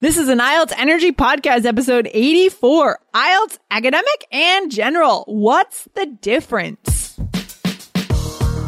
This is an IELTS Energy Podcast, episode 84. IELTS Academic and General. What's the difference?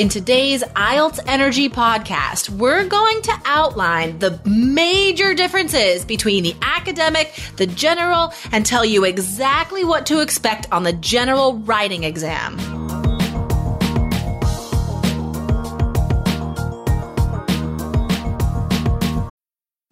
In today's IELTS Energy podcast, we're going to outline the major differences between the academic, the general, and tell you exactly what to expect on the general writing exam.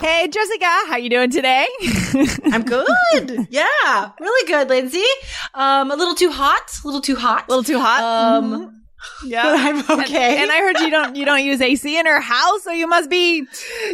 Hey, Jessica, how you doing today? I'm good. yeah, really good, Lindsay. Um, a little too hot. A little too hot. A little too hot. Um, Mhm. Yeah, but I'm okay. And, and I heard you don't you don't use AC in her house, so you must be,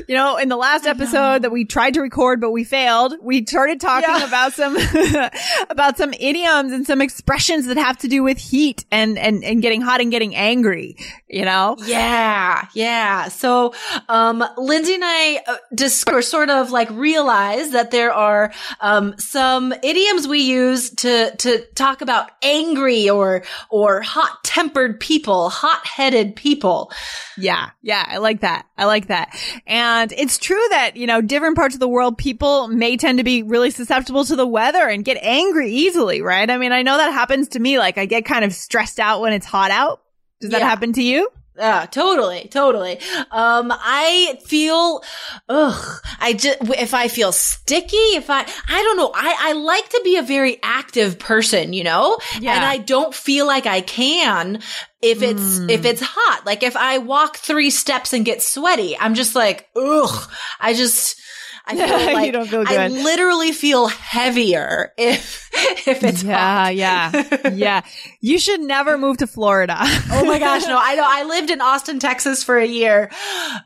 you know, in the last episode that we tried to record but we failed. We started talking Yeah. about some about some idioms and some expressions that have to do with heat and and and getting hot and getting angry. You know, Yeah, yeah. So, um, Lindsay and I uh, dis- or sort of like realized that there are um, some idioms we use to to talk about angry or or hot tempered people, hot headed people. Yeah, yeah, I like that. I like that. And it's true that, you know, different parts of the world, people may tend to be really susceptible to the weather and get angry easily, right? I mean, I know that happens to me. Like, I get kind of stressed out when it's hot out. Does that Yeah. happen to you? Uh, totally, totally. Um, I feel, ugh, I just, if I feel sticky, if I, I don't know, I, I like to be a very active person, you know? Yeah. And I don't feel like I can if it's, hmm. if it's hot. Like if I walk three steps and get sweaty, I'm just like, ugh, I just, I feel You like don't feel I literally feel heavier if, if it's yeah, hot. yeah, yeah. You should never move to Florida. Oh my gosh, no, I know. I lived in Austin, Texas for a year.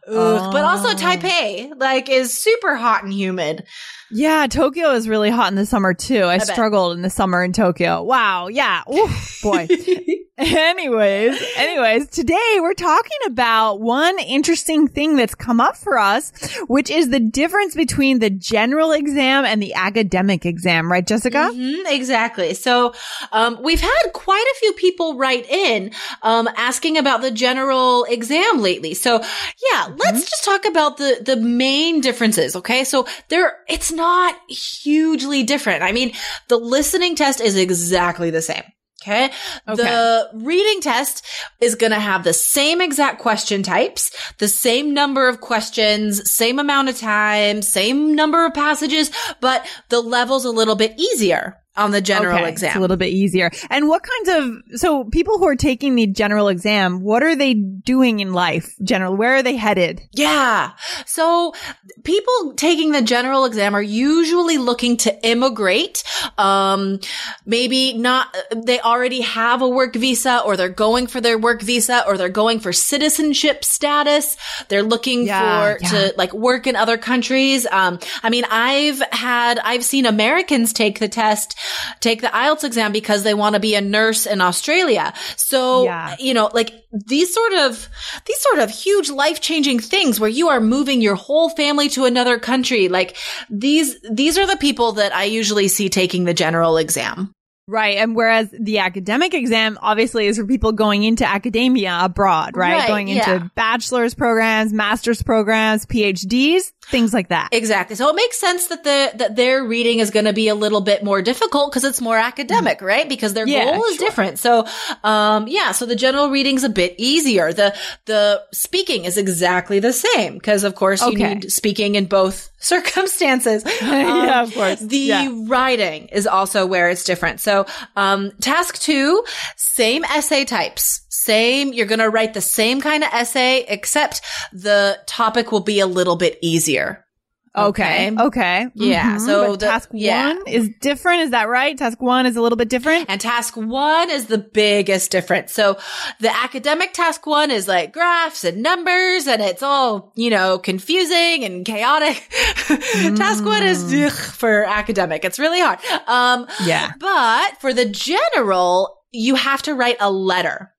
Ugh. But also Oh. Taipei, like, is super hot and humid. yeah, Tokyo is really hot in the summer too. I, bet. struggled in the summer in Tokyo. Wow. Yeah. Oof, boy. Anyways, anyways, today we're talking about one interesting thing that's come up for us, which is the difference between the general exam and the academic exam, right, Jessica? Mhm, exactly. So, um, we've had quite a few people write in, um, asking about the general exam lately. So, yeah, let's just talk about the, the main differences. Okay. So there, it's not hugely different. I mean, the listening test is exactly the same. Okay. Okay. The reading test is going to have the same exact question types, the same number of questions, same amount of time, same number of passages, but the level's a little bit easier on the general Okay, It's exam. a little bit easier. And what kinds of, so people who are taking the general exam, what are they doing in life? General, where are they headed? Yeah. So people taking the general exam are usually looking to immigrate. Um, maybe not, they already have a work visa or they're going for their work visa or they're going for citizenship status. They're looking Yeah, for yeah. to like work in other countries. Um, I mean, I've had, I've seen Americans take the test, take the IELTS exam because they want to be a nurse in Australia. So, Yeah. you know, like these sort of, these sort of huge life changing things where you are moving your whole family to another country. Like these, these are the people that I usually see taking the general exam. Right. And whereas the academic exam obviously is for people going into academia abroad, right? Right, going into yeah. bachelor's programs, master's programs, PhDs. Things like that. Exactly. So it makes sense that the that their reading is going to be a little bit more difficult because it's more academic, mm. right? Because their yeah, goal is sure. different. So, um, yeah. So the general reading's a bit easier. The the speaking is exactly the same because, of course, you need speaking in both circumstances. Um, yeah, of course. The yeah. writing is also where it's different. So, um, task two, same essay types, same. You're going to write the same kind of essay, except the topic will be a little bit easier. Okay. Okay. Yeah. Mm-hmm. So the, task yeah. one is different. Is that right? Task one is a little bit different. And task one is the biggest difference. So the academic task one is like graphs and numbers and it's all, you know, confusing and chaotic. mm. task one is ugh, for academic. It's really hard. Um, yeah. But for the general, you have to write a letter.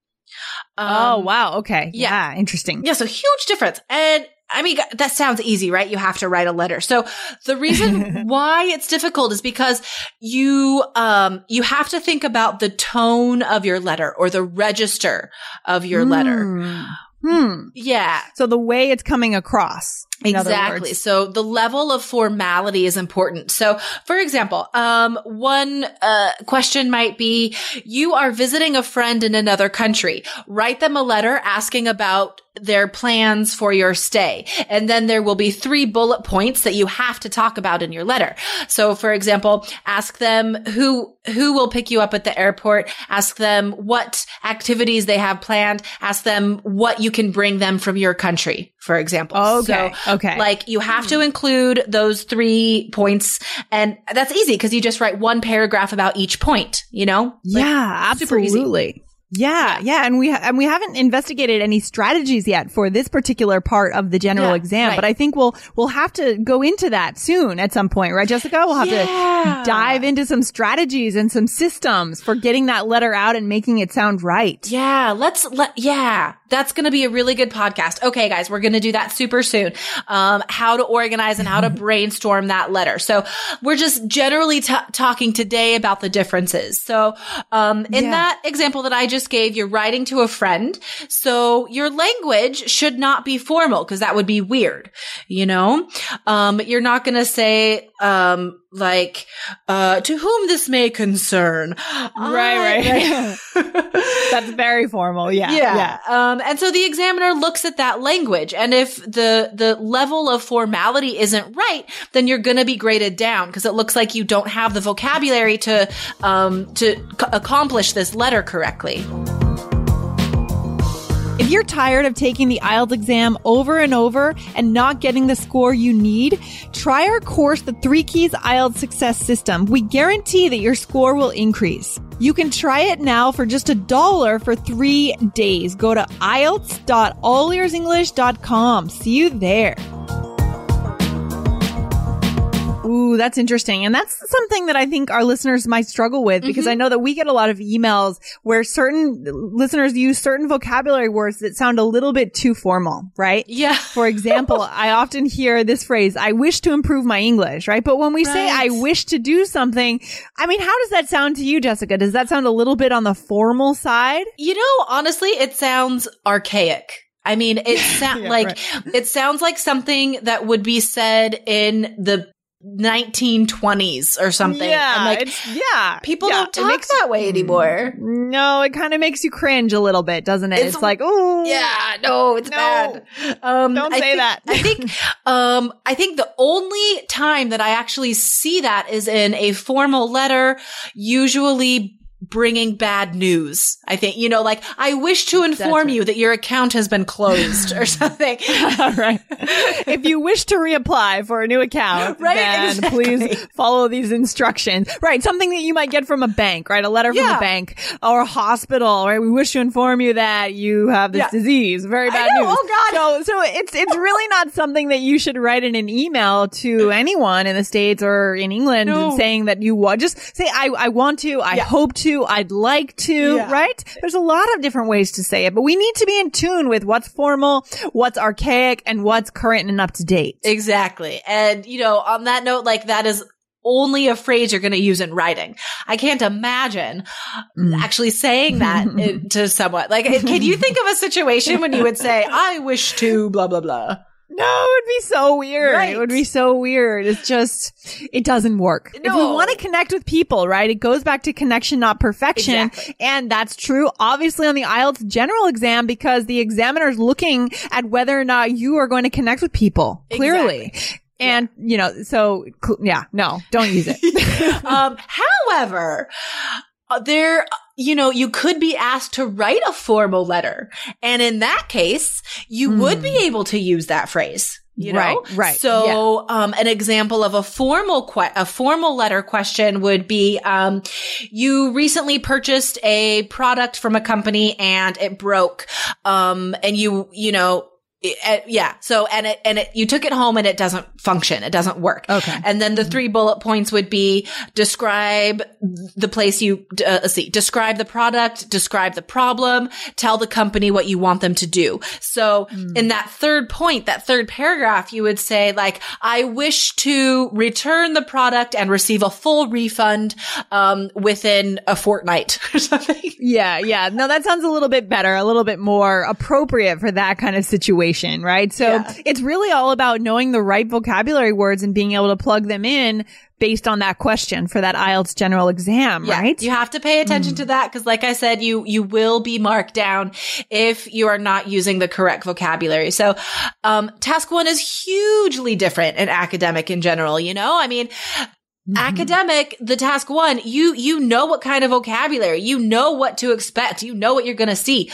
Oh, um, oh, wow. Okay. Yeah. yeah. Interesting. Yeah. So huge difference. And I mean, that sounds easy, right? You have to write a letter. So the reason why it's difficult is because you, um, you have to think about the tone of your letter or the register of your mm. letter. Hmm. Yeah. So the way it's coming across. Exactly. So the level of formality is important. So for example, um, one, uh, question might be, you are visiting a friend in another country. Write them a letter asking about their plans for your stay. And then there will be three bullet points that you have to talk about in your letter. So for example, ask them who, who will pick you up at the airport. Ask them what activities they have planned. Ask them what you can bring them from your country, for example. Okay. So, okay. Like you have to hmm. include those three points and that's easy because you just write one paragraph about each point, you know? Like, yeah, absolutely. Yeah, yeah, and we ha- and we haven't investigated any strategies yet for this particular part of the general yeah, exam, right. but I think we'll we'll have to go into that soon at some point, right, Jessica? We'll have yeah. to dive into some strategies and some systems for getting that letter out and making it sound right. Yeah, let's let yeah, that's going to be a really good podcast. Okay, guys, we're going to do that super soon. Um, how to organize and how to brainstorm that letter. So we're just generally t- talking today about the differences. So um, in yeah. that example that I just just gave, you're writing to a friend. So your language should not be formal because that would be weird. You know, um, you're not going to say, um, like, uh, to whom this may concern. Right, right. That's very formal. Yeah. Yeah. yeah. Um, and so the examiner looks at that language. And if the, the level of formality isn't right, then you're going to be graded down because it looks like you don't have the vocabulary to, um, to c- accomplish this letter correctly. If you're tired of taking the IELTS exam over and over and not getting the score you need, try our course, The Three Keys IELTS Success System. We guarantee that your score will increase. You can try it now for just a dollar for three days. Go to IELTS.allearsenglish.com. See you there. Ooh, that's interesting. And that's something that I think our listeners might struggle with because mm-hmm. I know that we get a lot of emails where certain listeners use certain vocabulary words that sound a little bit too formal, right? Yeah. For example, I often hear this phrase, I wish to improve my English, right? But when we right. say I wish to do something, I mean, how does that sound to you, Jessica? Does that sound a little bit on the formal side? You know, honestly, it sounds archaic. I mean, it sounds yeah, like right. it sounds like something that would be said in the 1920s or something. Yeah, like, yeah. People yeah, don't talk that way anymore. No, it kind of makes you cringe a little bit, doesn't it? It's, it's like, oh, yeah, no, it's no, bad. Um, don't say think, that. I think, um, I think the only time that I actually see that is in a formal letter, usually bringing bad news. I think, you know, like, I wish to inform right. you that your account has been closed or something. right. If you wish to reapply for a new account, right, then exactly. please follow these instructions. Right. Something that you might get from a bank, right? A letter from yeah. a bank or a hospital, right? We wish to inform you that you have this yeah. disease. Very bad news. Oh God. So, so it's, it's really not something that you should write in an email to anyone in the States or in England no. saying that you want. Just say, I, I want to, I yeah. hope to, I'd like to, yeah. right? There's a lot of different ways to say it, but we need to be in tune with what's formal, what's archaic, and what's current and up to date. Exactly. And, you know, on that note, like that is only a phrase you're going to use in writing. I can't imagine mm. actually saying that to someone. Like, can you think of a situation when you would say, I wish to blah, blah, blah? No, it would be so weird. Right. It would be so weird. It's just, it doesn't work. If we want to connect with people, right? It goes back to connection, not perfection. Exactly. And that's true, obviously, on the IELTS general exam because the examiner is looking at whether or not you are going to connect with people, clearly. And, you know, so, yeah, no, don't use it. um, however, uh, there, you know, you could be asked to write a formal letter. And in that case, you would be able to use that phrase. You know? Right, right, So, um, an example of a formal, que- a formal letter question would be, um, you recently purchased a product from a company and it broke. Um, and you, you know, it- uh, yeah. So, and it, and it, you took it home and it doesn't function. It doesn't work. Okay. And then the three bullet points would be describe the place you, uh, let's see, describe the product, describe the problem, tell the company what you want them to do. So in that third point, that third paragraph, you would say like, I wish to return the product and receive a full refund, um, within a fortnight or something. Yeah, yeah. No, that sounds a little bit better, a little bit more appropriate for that kind of situation, right? So Yeah. it's really all about knowing the right vocabulary words and being able to plug them in based on that question for that IELTS general exam, Yeah, right? You have to pay attention to that because, like I said, you you will be marked down if you are not using the correct vocabulary. So, um, task one is hugely different in academic in general. You know, I mean. Academic, the task one, you, you know what kind of vocabulary, you know what to expect, you know what you're going to see.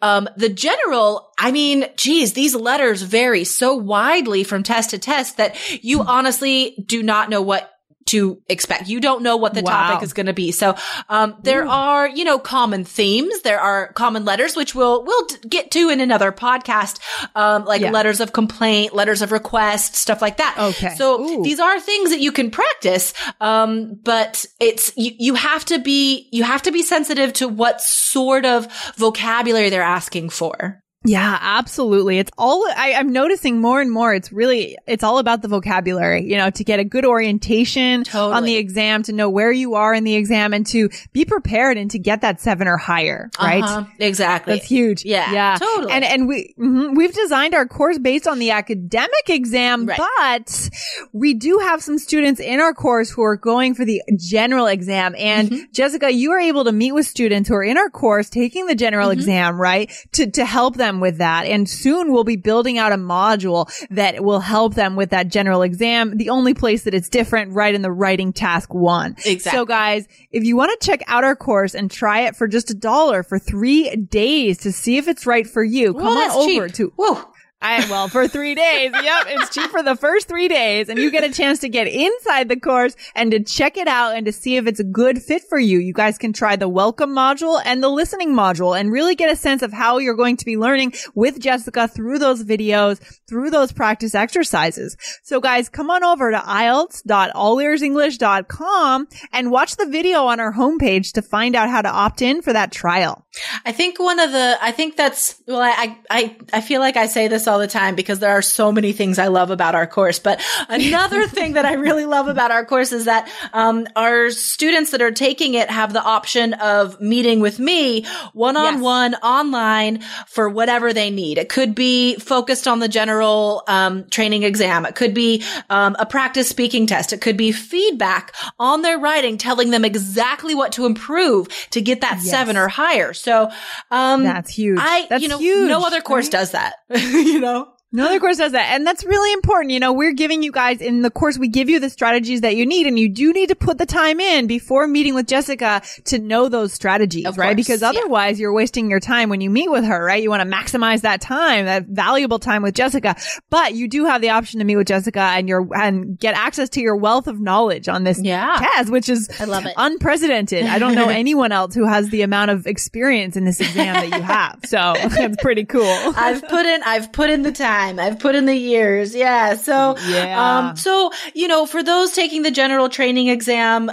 Um, the general, I mean, geez, these letters vary so widely from test to test that you honestly do not know what to expect. You don't know what the Wow. topic is going to be. So, um, there are, you know, common themes. There are common letters, which we'll, we'll get to in another podcast. Um, like Yeah. letters of complaint, letters of request, stuff like that. Okay. So Ooh. these are things that you can practice. Um, but it's, you, you have to be, you have to be sensitive to what sort of vocabulary they're asking for. Yeah, absolutely. It's all, I, I'm noticing more and more. It's really, it's all about the vocabulary, you know, to get a good orientation on the exam, to know where you are in the exam and to be prepared and to get that seven or higher, right? Uh-huh. Exactly. That's huge. Yeah, Yeah. totally. And, and we, mhm, we've designed our course based on the academic exam, Right. but we do have some students in our course who are going for the general exam. And Mm-hmm. Jessica, you are able to meet with students who are in our course taking the general Mm-hmm. exam, right? To, to help them with that. And soon we'll be building out a module that will help them with that general exam. The only place that it's different, right in the writing task one. Exactly. So guys, if you want to check out our course and try it for just a dollar for three days to see if it's right for you, come on over cheap. to Whoa. I, well, for three days. Yep. It's cheap for the first three days and you get a chance to get inside the course and to check it out and to see if it's a good fit for you. You guys can try the welcome module and the listening module and really get a sense of how you're going to be learning with Jessica through those videos, through those practice exercises. So guys, come on over to IELTS.allearsenglish.com and watch the video on our homepage to find out how to opt in for that trial. I think one of the, I think that's, well, I, I, I feel like I say this all the time because there are so many things I love about our course. But another thing that I really love about our course is that, um, our students that are taking it have the option of meeting with me one on one online for whatever they need. It could be focused on the general, um, training exam. It could be, um, a practice speaking test. It could be feedback on their writing, telling them exactly what to improve to get that seven or higher. So, um, That's huge. I, That's you know, huge, no other course right? does that, you know? No other course does that. And that's really important. You know, we're giving you guys in the course, we give you the strategies that you need and you do need to put the time in before meeting with Jessica to know those strategies, Of right? course, Because yeah. otherwise you're wasting your time when you meet with her, right? You want to maximize that time, that valuable time with Jessica, but you do have the option to meet with Jessica and your, and get access to your wealth of knowledge on this Yeah. test, which is I love it. unprecedented. I don't know anyone else who has the amount of experience in this exam that you have. So it's pretty cool. I've put in, I've put in the time. I've put in the years. Yeah. So, Yeah. um, so, you know, for those taking the general training exam,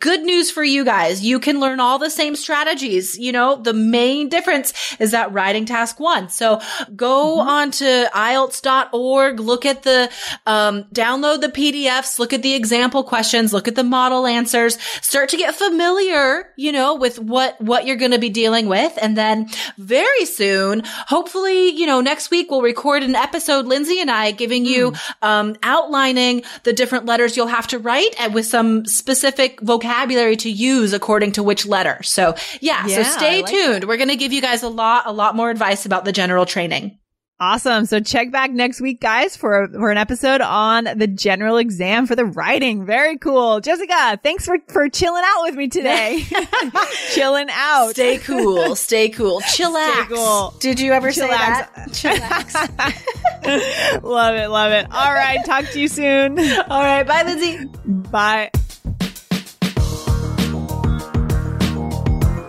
good news for you guys. You can learn all the same strategies. You know, the main difference is that writing task one. So go mm-hmm. on to IELTS.org, look at the, um, download the PDFs, look at the example questions, look at the model answers, start to get familiar, you know, with what, what you're going to be dealing with. And then very soon, hopefully, you know, next week we'll record an episode, Lindsay and I giving you, mm. um, outlining the different letters you'll have to write and with some specific vocabulary to use according to which letter. So yeah, yeah so stay like tuned. That. We're going to give you guys a lot, a lot more advice about the general training. Awesome. So check back next week, guys, for, for an episode on the general exam for the writing. Very cool. Jessica, thanks for, for chilling out with me today. chilling out. Stay cool. Stay cool. Chillax. Stay cool. Did you ever Chillax. say that? Chillax. love it. Love it. All right. Talk to you soon. All right. Bye, Lindsay. Bye.